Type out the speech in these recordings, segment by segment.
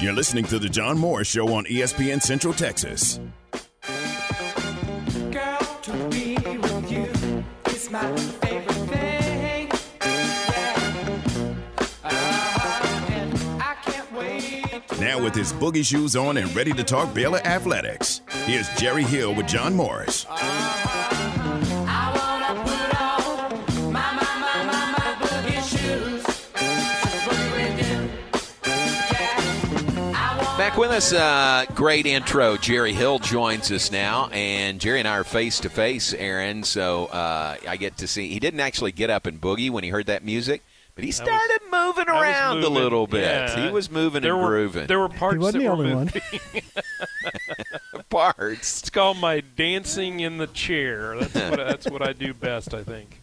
You're listening to The John Morris Show on ESPN Central Texas. Girl, to be with you is my favorite thing. Yeah. Uh-huh. And I can't wait Now, with his boogie shoes on and ready to talk Baylor athletics, here's Jerry Hill with John Morris. I Back with us, uh, great intro. Jerry Hill joins us now, and Jerry and I are face to face, Aaron. So uh, I get to see. He didn't actually get up and boogie when he heard that music, but he started moving around moving, a little bit. yeah. He was moving there and were, grooving. There were parts He wasn't that the were only one. moving. parts. It's called my dancing in the chair. That's what that's what I do best, I think.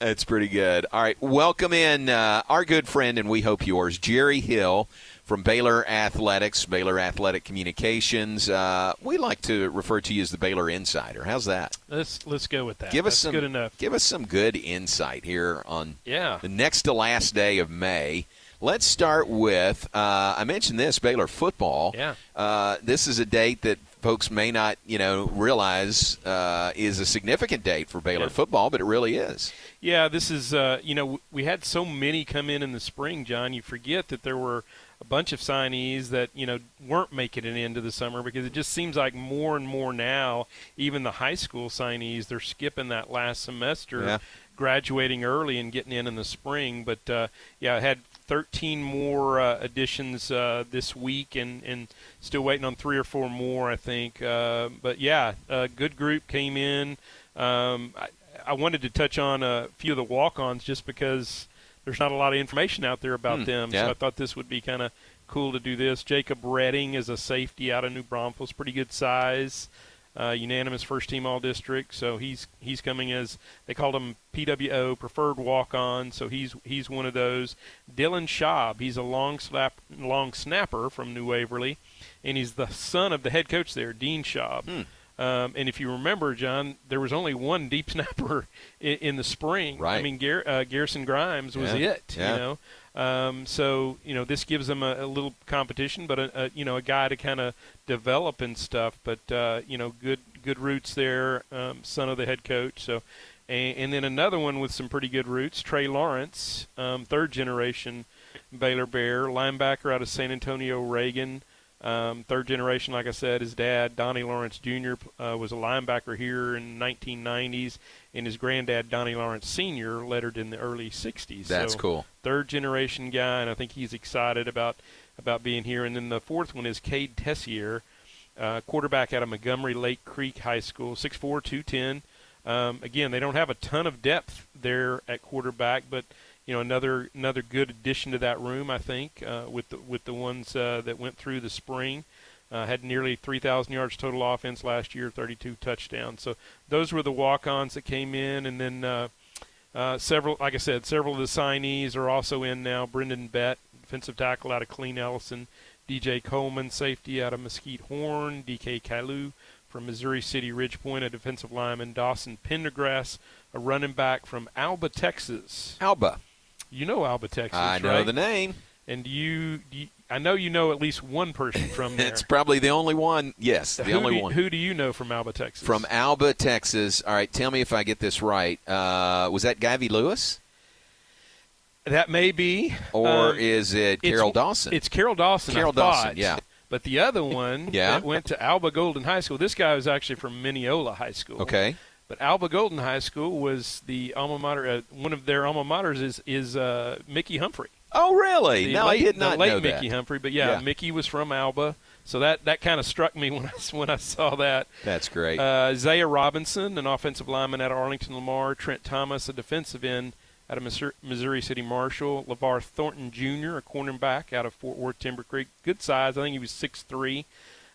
That's pretty good. All right, welcome in uh, our good friend, and we hope yours, Jerry Hill from Baylor Athletics, Baylor Athletic Communications. Uh, we like to refer to you as the Baylor Insider. How's that? Let's let's go with that. Give us some good enough. Give us some good insight here on Yeah. the next to last day of May. Let's start with uh, I mentioned this Baylor football. Yeah. Uh, this is a date that folks may not you know realize uh, is a significant date for Baylor Yeah. football, but it really is. Yeah, this is uh, you know we had so many come in in the spring, John. You forget that there were a bunch of signees that you know weren't making it into the summer because it just seems like more and more now, even the high school signees, they're skipping that last semester, Yeah. graduating early and getting in in the spring. But uh, yeah, I had 13 more uh, additions uh, this week, and and still waiting on three or four more, I think. Uh, but yeah, a good group came in. Um, I, I wanted to touch on a few of the walk-ons just because there's not a lot of information out there about Hmm, them. yeah. So I thought this would be kind of cool to do this. Jacob Redding is a safety out of New Braunfels, pretty good size, uh, unanimous first team all district. So he's he's coming as they called him PWO preferred walk-on. So he's he's one of those. Dylan Schaub, he's a long slap long snapper from New Waverly, and he's the son of the head coach there, Dean Schaub. Hmm. Um, and if you remember, John, there was only one deep snapper in, in the spring. Right. I mean, Gar- uh, Garrison Grimes was Yeah. it. Yeah. You know. Um, so you know this gives them a, a little competition, but a, a you know a guy to kind of develop and stuff. But uh, you know, good good roots there. Um, son of the head coach. So. And, and then another one with some pretty good roots, Trey Lawrence, um, third generation Baylor Bear, linebacker out of San Antonio Reagan. Um, third generation, like I said, his dad, Donnie Lawrence Jr., uh, was a linebacker here in the 1990s, and his granddad, Donnie Lawrence Sr., lettered in the early 60s. That's so cool. Third generation guy, and I think he's excited about about being here. And then the fourth one is Cade Tessier, uh, quarterback out of Montgomery Lake Creek High School, 6'4", 210. Um, again, they don't have a ton of depth there at quarterback, but you know another another good addition to that room, I think, uh, with the with the ones uh, that went through the spring. Uh, had nearly 3,000 yards total offense last year, 32 touchdowns. So those were the walk-ons that came in, and then uh, uh, several, like I said, several of the signees are also in now. Brendan Bett, defensive tackle out of Killeen Ellison, DJ Coleman, safety out of Mesquite Horn, DK Kalu from Missouri City Ridgepoint, a defensive lineman, Dawson Pendergrass, a running back from Alba, Texas. Alba. You know Alba, Texas, I know right? the name. And you, you, I know you know at least one person from there. It's probably the only one. Yes, the only do one. Who do you know from Alba, Texas? From Alba, Texas. All right, tell me if I get this right. Uh, was that Gavy Lewis? that may be, Or Um, is it Carol Dawson? It's Carol Dawson. Carol. Dawson, yeah. But the other one Yeah. that went to Alba Golden High School. This guy was actually from Mineola High School. okay. But Alba Golden High School was the alma mater. Uh, one of their alma maters is is uh, Mickey Humphrey. Oh, really? The no, late, I did the not late know Mickey that. Humphrey. But yeah, Yeah. Mickey was from Alba. So that, that kind of struck me when I when I saw that. That's great. Uh, Isaiah Robinson, an offensive lineman out of Arlington Lamar. Trent Thomas, a defensive end out of Missouri, Missouri City Marshall. LeVar Thornton Jr., a cornerback out of Fort Worth Timber Creek. Good size. I think he was 6'3".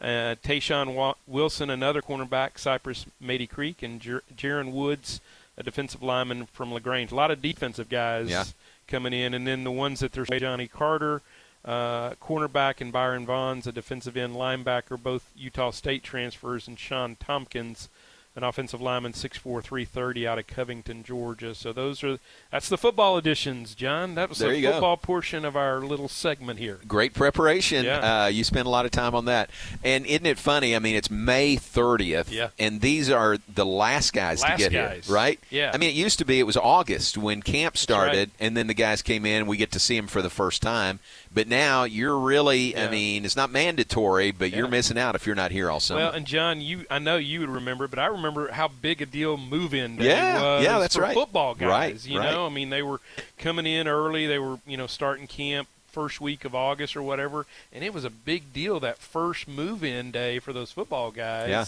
Uh, Tayshawn Wa- Wilson, another cornerback, Cypress Mady Creek. And Jer- Jaron Woods, a defensive lineman from LaGrange. A lot of defensive guys Yeah. coming in. And then the ones that there's Johnny Carter, uh, cornerback, and Byron Vaughns, a defensive end linebacker, both Utah State transfers, and Sean Tompkins, an offensive lineman, 6'4", 330 out of Covington, Georgia. So those are that's the football editions, John. That was There the you go. football portion of our little segment here. Great preparation. Yeah. Uh, you spent a lot of time on that. And isn't it funny? I mean, it's May 30th, Yeah. and these are the last guys Last to get guys. here, right? Yeah. I mean, it used to be it was August when camp started, right. and then the guys came in. And we get to see them for the first time. But now you're really, I mean, it's not mandatory, but you're missing out if you're not here all summer. Well, and John, you I know you would remember, but I remember how big a deal move-in day Yeah, was yeah, that's for right. football guys. Right, you right. know, I mean, they were coming in early. They were, you know, starting camp first week of August or whatever, and it was a big deal that first move-in day for those football guys. Yeah.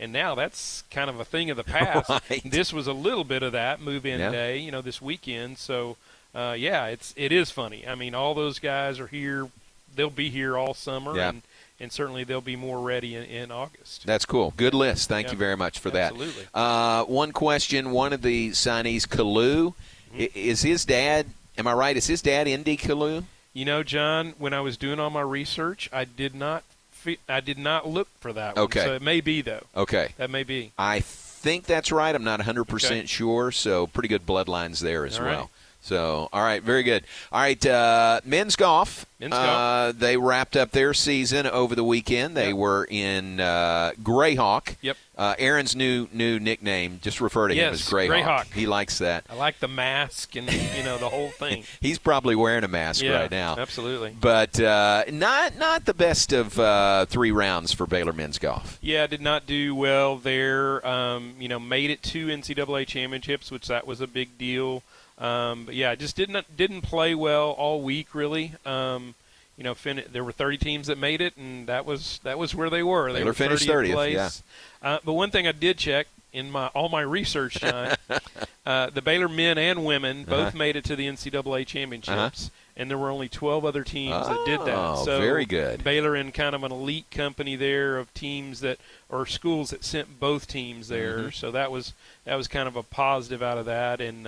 And now that's kind of a thing of the past. Right. This was a little bit of that move-in Yeah. day, you know, this weekend. So, uh, yeah, it's it is funny. I mean, all those guys are here. They'll be here all summer, Yeah. and and certainly they'll be more ready in, in August. That's cool. Good list. Thank Yeah. you very much for that. Absolutely. Uh, one question: One of the signees, Kalu, Mm-hmm. is his dad? Am I right? Is his dad Indy Kalu? You know, John, when I was doing all my research, I did not fe- I did not look for that one. Okay. So it may be though. Okay. That may be. I think that's right. I'm not 100% Okay. sure, so pretty good bloodlines there as All well. right. So, all right, very good. All right, uh, men's golf. Men's uh. They wrapped up their season over the weekend. They Yep. were in uh, Grayhawk. Yep. Uh, Aaron's new new nickname. Just refer to him as Grayhawk. Grayhawk. He likes that. I like the mask and you know the whole thing. He's probably wearing a mask yeah, right now. Absolutely. But uh, not not the best of uh, three rounds for Baylor men's golf. Yeah, did not do well there. Um, you know, made it to NCAA championships, which that was a big deal. Um, but yeah, just didn't didn't play well all week really. Um, you know, fin- there were 30 teams that made it, and that was that was where they were. They Baylor were finished 30th 30th, place. yeah. Uh, but one thing I did check in my all my research time, uh, the Baylor men and women both Uh-huh. made it to the NCAA championships, and there were only 12 other teams that did that. Oh, So very good. Baylor in kind of an elite company there of teams that or schools that sent both teams there. Mm-hmm. So that was that was kind of a positive out of that. And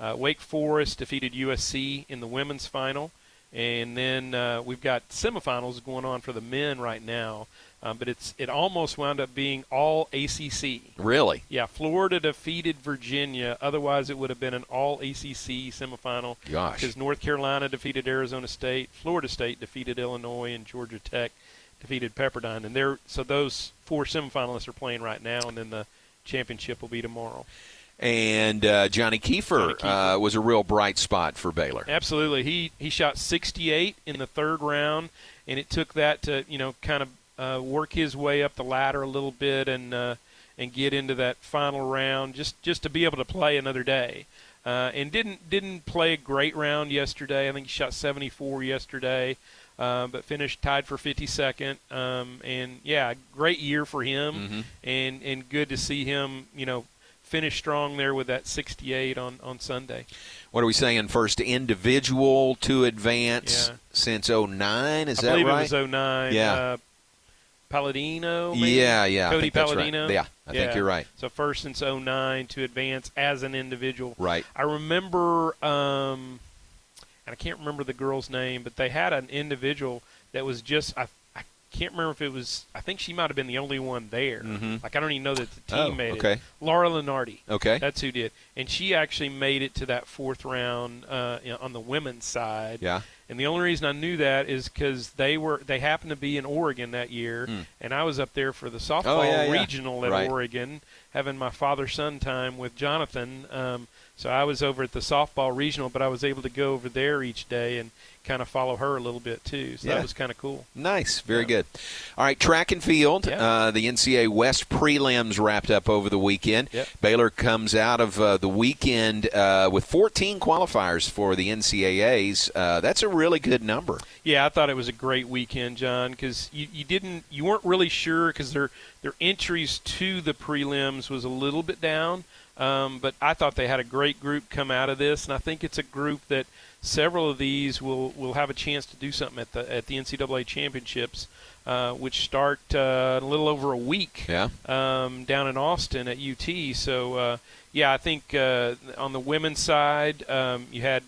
uh, Wake Forest defeated USC in the women's final, and then uh, we've got semifinals going on for the men right now. Um, but it's it almost wound up being all ACC. Really? Yeah, Florida defeated Virginia. Otherwise, it would have been an all ACC semifinal. Gosh. Because North Carolina defeated Arizona State, Florida State defeated Illinois, and Georgia Tech defeated Pepperdine. And they're so those four semifinalists are playing right now, and then the championship will be tomorrow. And uh, Johnny Keefer, Johnny Keefer. Uh, was a real bright spot for Baylor. Absolutely, he he shot 68 in the third round, and it took that to you know kind of uh, work his way up the ladder a little bit and uh, and get into that final round just just to be able to play another day. Uh, and didn't didn't play a great round yesterday. I think he shot 74 yesterday, uh, but finished tied for 52nd. Um, and yeah, great year for him, Mhm. and and good to see him you know finish strong there with that 68 on on Sunday. What are we saying? First individual to advance Yeah. since 09? Is I that believe right? it was 09. Yeah. Uh, Palladino, maybe? Yeah, yeah, I Cody think that's right. Yeah, I think you're right. So first since 09 to advance as an individual. Right. I remember, um, and I can't remember the girl's name, but they had an individual that was just, I can't remember if it was, I think she might have been the only one there. Mhm. Like, I don't even know that the team Oh, made okay. it. Laura Lenardi. Okay. That's who did. And she actually made it to that fourth round uh, on the women's side. Yeah. And the only reason I knew that is because they were they happened to be in Oregon that year, Hmm. and I was up there for the softball Oh, yeah, yeah. regional at Right. Oregon, having my father son time with Jonathan. Um, so I was over at the softball regional, but I was able to go over there each day and kind of follow her a little bit too. So Yeah. that was kind of cool. Nice, very Yeah. good. All right, track and field. Yeah. Uh, the NCAA West prelims wrapped up over the weekend. Yep. Baylor comes out of uh, the weekend uh, with 14 qualifiers for the NCAA's. Uh, that's a really good number. Yeah, I thought it was a great weekend, John, because you, you didn't you weren't really sure because their their entries to the prelims was a little bit down, um, but I thought they had a great group come out of this, and I think it's a group that several of these will will have a chance to do something at the at the NCAA championships, uh, which start uh, a little over a week Yeah. um, down in Austin at UT. So uh, yeah, I think uh, on the women's side, um, you had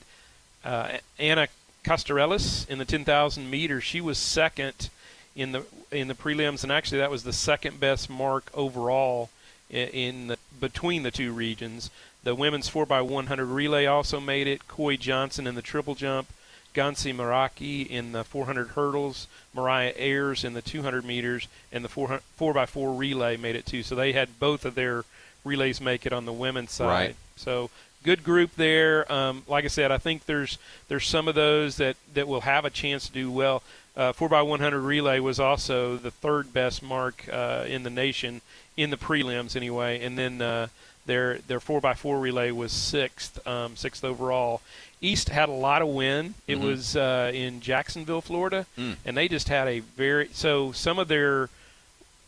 uh, Anna Costarellis in the 10,000 meters. She was second in the in the prelims, and actually that was the second best mark overall in the, between the two regions. The women's 4x100 relay also made it. Coy Johnson in the triple jump. Gansi Maraki in the 400 hurdles, Mariah Ayers in the 200 meters, and the 400 4x4 relay made it too. So they had both of their relays make it on the women's side. Right. So good group there. Um, like I said, I think there's there's some of those that, that will have a chance to do well. Uh, 4x100 relay was also the third best mark uh, in the nation in the prelims anyway, and then uh, their their 4x4 relay was sixth, um, sixth overall. East had a lot of wind. It Mhm. was uh, in Jacksonville, Florida, Mm. and they just had a very so some of their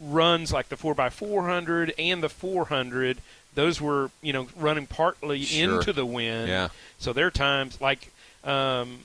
runs like the 4x400 and the 400 those were you know running partly Sure. into the wind Yeah. so their times like um,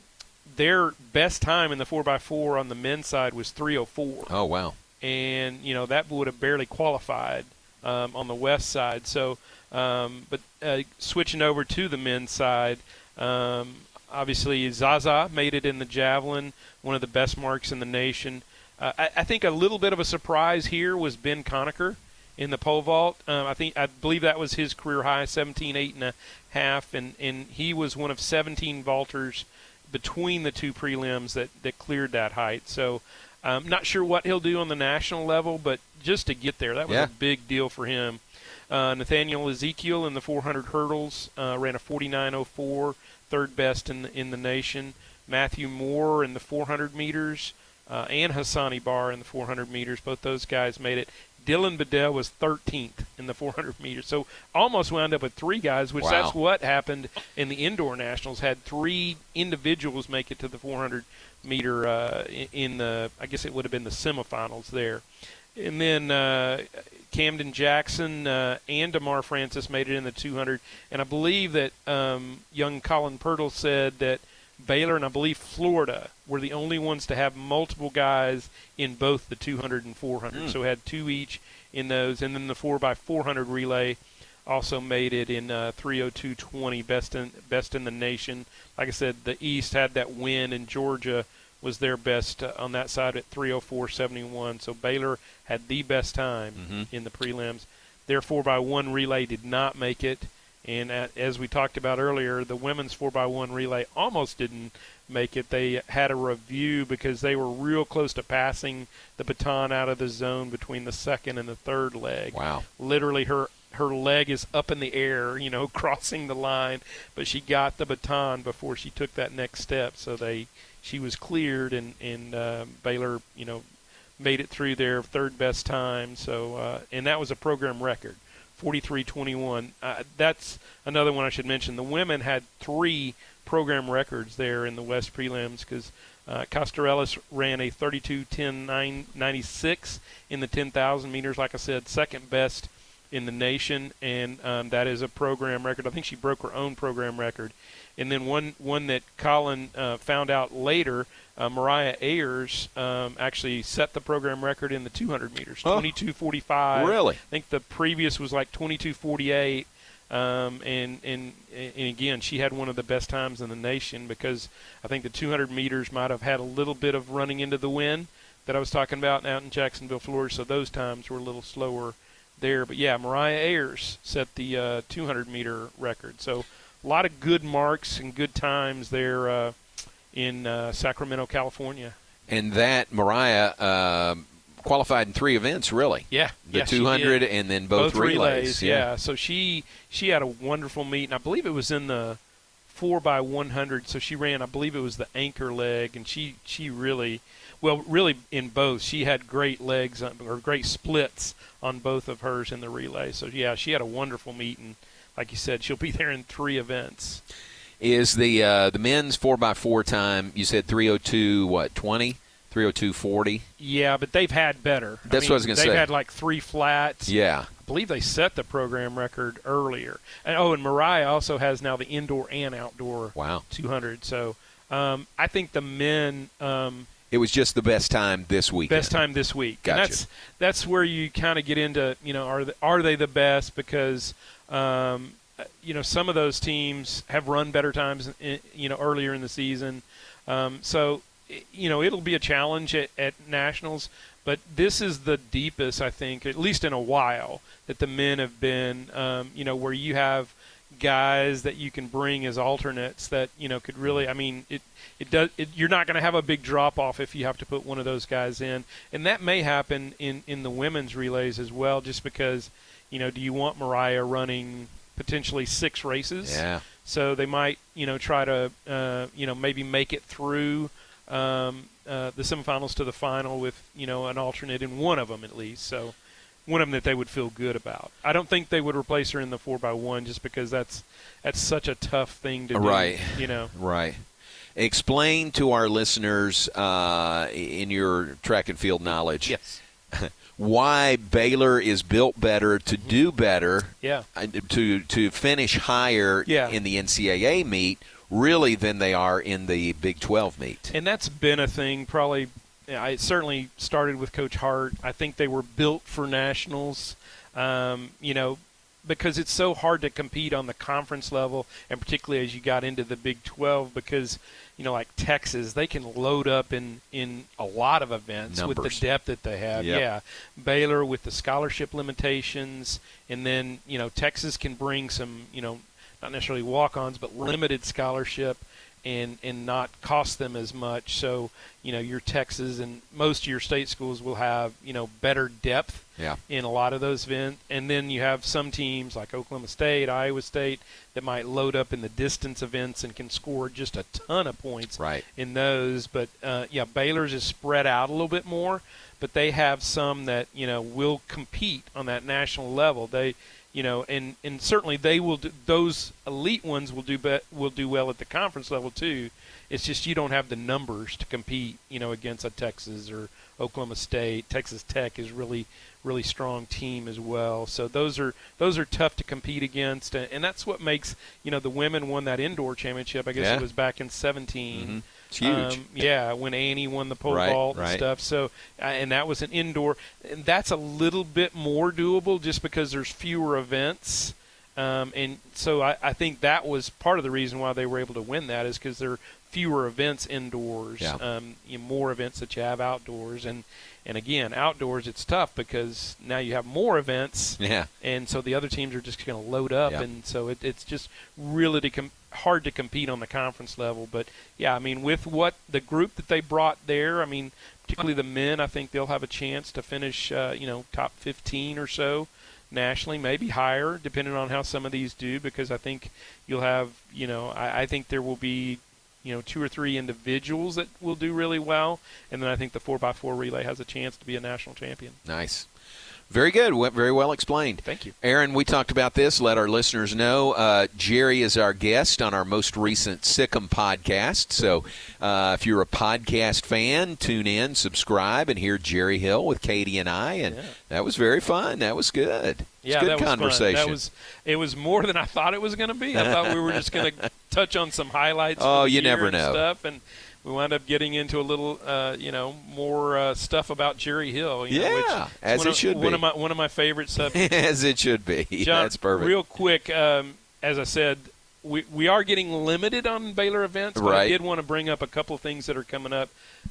their best time in the 4x4 on the men's side was 304 Oh wow. and you know that would have barely qualified um, on the west side. So, um, but uh, switching over to the men's side, um, obviously Zaza made it in the javelin, one of the best marks in the nation. Uh, I, I think a little bit of a surprise here was Ben Conacher in the pole vault. Um, I think I believe that was his career high, 17 eight and a half, and and he was one of 17 vaulters between the two prelims that that cleared that height. So. I'm not sure what he'll do on the national level, but just to get there, that was Yeah. a big deal for him. Uh, Nathaniel Ezekiel in the 400 hurdles uh, ran a 49.04, third best in the, in the nation. Matthew Moore in the 400 meters, uh, and Hassani Bar in the 400 meters. Both those guys made it. Dylan Bedell was 13th in the 400 meters, so almost wound up with three guys, which Wow. that's what happened in the indoor nationals. Had three individuals make it to the 400 meter uh, in- the, I guess it would have been the semifinals there. And then uh, Camden Jackson uh, and Demar Francis made it in the 200. And I believe that um, young Colin Purtle said that Baylor and I believe Florida were the only ones to have multiple guys in both the 200 and 400. So had two each in those. And then the 4x400 relay also made it in uh, 302.20, best in best in the nation. Like I said, the East had that win, and Georgia was their best uh, on that side at 304.71. So Baylor had the best time Mhm. in the prelims. Their 4x1 relay did not make it, and at, as we talked about earlier, the women's 4x1 relay almost didn't make it. They had a review because they were real close to passing the baton out of the zone between the second and the third leg Wow. literally her her leg is up in the air, you know, crossing the line, but she got the baton before she took that next step. So they she was cleared, and and uh, Baylor, you know, made it through their third best time. So uh, and that was a program record. 43-21. Uh, that's another one I should mention. The women had three program records there in the West prelims because uh, Costarellis ran a 32-10-96 in the 10,000 meters. Like I said, second best in the nation, and um, that is a program record. I think she broke her own program record. And then one one that Colin uh, found out later, uh, Mariah Ayers um, actually set the program record in the 200 meters, Huh. 22:45. Really? I think the previous was like 22:48. Um, and, and and again, she had one of the best times in the nation because I think the 200 meters might have had a little bit of running into the wind that I was talking about out in Jacksonville, Florida. So those times were a little slower there. But yeah, Mariah Ayers set the uh, 200 meter record. So a lot of good marks and good times there uh, in uh, Sacramento, California. And that Mariah um, qualified in three events, really. Yeah, The yeah, 200 and then both, relays. yeah. So she she had a wonderful meet, and I believe it was in the four by 100. So she ran, I believe it was the anchor leg, and she she really, well, really in both. She had great legs or great splits on both of hers in the relay. So yeah, she had a wonderful meet, and like you said, she'll be there in three events. Is the uh, the men's 4x4 time, you said 302, what, 20? 302.40? Yeah, but they've had better. That's mean, what I was gonna say. They've had like three flats. Yeah. I believe they set the program record earlier. And oh, and Mariah also has now the indoor and outdoor Wow. 200. So um, I think the men um, It was just the best time this week. best time this week. Gotcha. And that's that's where you kind of get into you know are they, are they the best because um, you know some of those teams have run better times in, you know earlier in the season. Um, so you know, it'll be a challenge at, at nationals. But this is the deepest, I think, at least in a while, that the men have been. Um, you know, where you have guys that you can bring as alternates that you know could really. I mean, it it does. It, you're not going to have a big drop off if you have to put one of those guys in, and that may happen in in the women's relays as well, just because. You know, do you want Mariah running potentially six races? Yeah. So they might, you know, try to, uh, you know, maybe make it through um, uh, the semifinals to the final with, you know, an alternate in one of them at least. So one of them that they would feel good about. I don't think they would replace her in the four by one just because that's that's such a tough thing to do. Right. You know. Right. Explain to our listeners uh, in your track and field knowledge Yes. why Baylor is built better to do better, Yeah. uh, to to finish higher Yeah. in the NCAA meet, really than they are in the Big 12 meet. And that's been a thing probably. I certainly started with Coach Hart. I think they were built for nationals. Um, you know, because it's so hard to compete on the conference level, and particularly as you got into the Big 12, because you know, like Texas, they can load up in in a lot of events with the depth that they have. Yep. Yeah, Baylor with the scholarship limitations, and then you know Texas can bring some you know not necessarily walk-ons, but limited scholarship. And, and not cost them as much. So, you know, your Texas and most of your state schools will have, you know, better depth Yeah. in a lot of those events. And then you have some teams like Oklahoma State, Iowa State that might load up in the distance events and can score just a ton of points Right. in those. But uh, yeah, Baylor's is spread out a little bit more, but they have some that you know will compete on that national level. They you know, and, and certainly they will. Do, those elite ones will do be, will do well at the conference level too. It's just you don't have the numbers to compete, you know, against a Texas or Oklahoma State. Texas Tech is really really strong team as well. So those are those are tough to compete against, and, and that's what makes you know the women won that indoor championship. I guess Yeah. it was back in 17. Mhm. It's huge. Um, yeah, when Annie won the pole Right, vault and right. stuff. So, uh, and that was an indoor, and that's a little bit more doable just because there's fewer events. Um, and so I, I think that was part of the reason why they were able to win that is because there are fewer events indoors, Yeah. um, you know, more events that you have outdoors, and and again outdoors it's tough because now you have more events, Yeah. and so the other teams are just going to load up, Yeah. and so it, it's just really to com- hard to compete on the conference level. But yeah, I mean, with what the group that they brought there, I mean, particularly the men, I think they'll have a chance to finish, uh, you know, top 15 or so nationally, maybe higher, depending on how some of these do. Because I think you'll have, you know, I, I think there will be. You know, two or three individuals that will do really well, and then I think the four x four relay has a chance to be a national champion. Nice. Very good. Very well explained. Thank you. Aaron, we talked about this. Let our listeners know. Uh, Jerry is our guest on our most recent Sic 'Em podcast. So uh, if you're a podcast fan, tune in, subscribe, and hear Jerry Hill with Katie and I. And Yeah. that was very fun. That was good. Yeah, good that was conversation. Fun. That was it was more than I thought it was going to be. I thought we were just going to touch on some highlights. Oh, you never know. Stuff, and we wound up getting into a little, uh, you know, more uh, stuff about Jerry Hill. You know, which Yeah, as it of, should one be. of my one of my favorite subjects. As it should be. John, That's perfect. Real quick, um, as I said, we we are getting limited on Baylor events, but Right. I did want to bring up a couple of things that are coming up.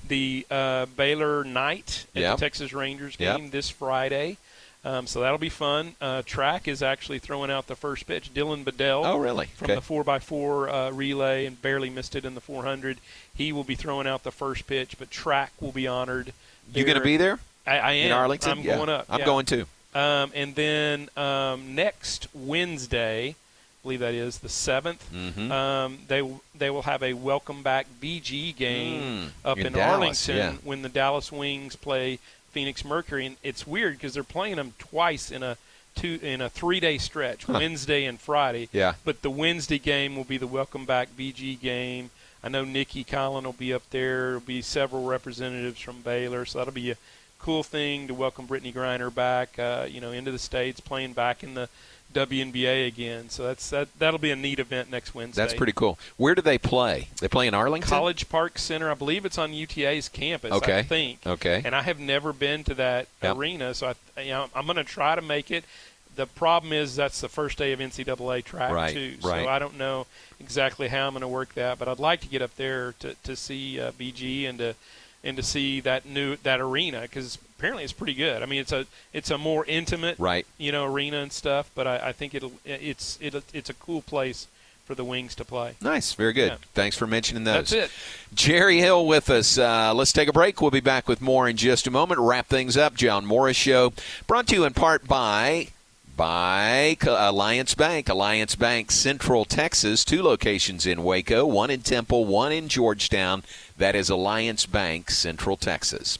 The uh, Baylor night at Yep. the Texas Rangers Yep. game this Friday. Um, so that'll be fun. Uh, track is actually throwing out the first pitch. Dylan Bedell oh, really? from the 4x4 uh, relay and barely missed it in the 400. He will be throwing out the first pitch, but track will be honored. you going to be there I, I am. in Arlington? I'm Yeah. going up. I'm yeah. going too. Um, and then um, next Wednesday, I believe that is the 7th, Mhm. um, they will- they will have a welcome back BG game Mm, up in in, Dallas, Arlington yeah. when the Dallas Wings play Phoenix Mercury. And it's weird because they're playing them twice in a two in a three day stretch, Wednesday and Friday. Yeah. But the Wednesday game will be the welcome back BG game. I know Nicki Collen will be up there. There'll be several representatives from Baylor, so that'll be a cool thing to welcome Brittney Griner back, uh, you know, into the states, playing back in the WNBA again. So that's that. That'll be a neat event next Wednesday. That's pretty cool. Where do they play? They play in Arlington? College Park Center. I believe it's on UTA's campus. Okay. I think. Okay. And I have never been to that Yep. arena, so I, you know, I'm going to try to make it. the problem is that's the first day of NCAA track Right, too. right. So I don't know exactly how I'm going to work that, but I'd like to get up there to to see uh, BG and to and to see that new that arena because apparently it's pretty good. I mean, it's a it's a more intimate Right. you know arena and stuff, but I, I think it'll it's it, it's a cool place for the Wings to play. Nice, very good. Yeah. Thanks for mentioning those. That's it. Jerry Hill with us. Uh, let's take a break. We'll be back with more in just a moment. Wrap things up. John Morris Show, brought to you in part by by Alliance Bank. Alliance Bank, Central Texas, two locations in Waco, one in Temple, one in Georgetown. That is Alliance Bank, Central Texas.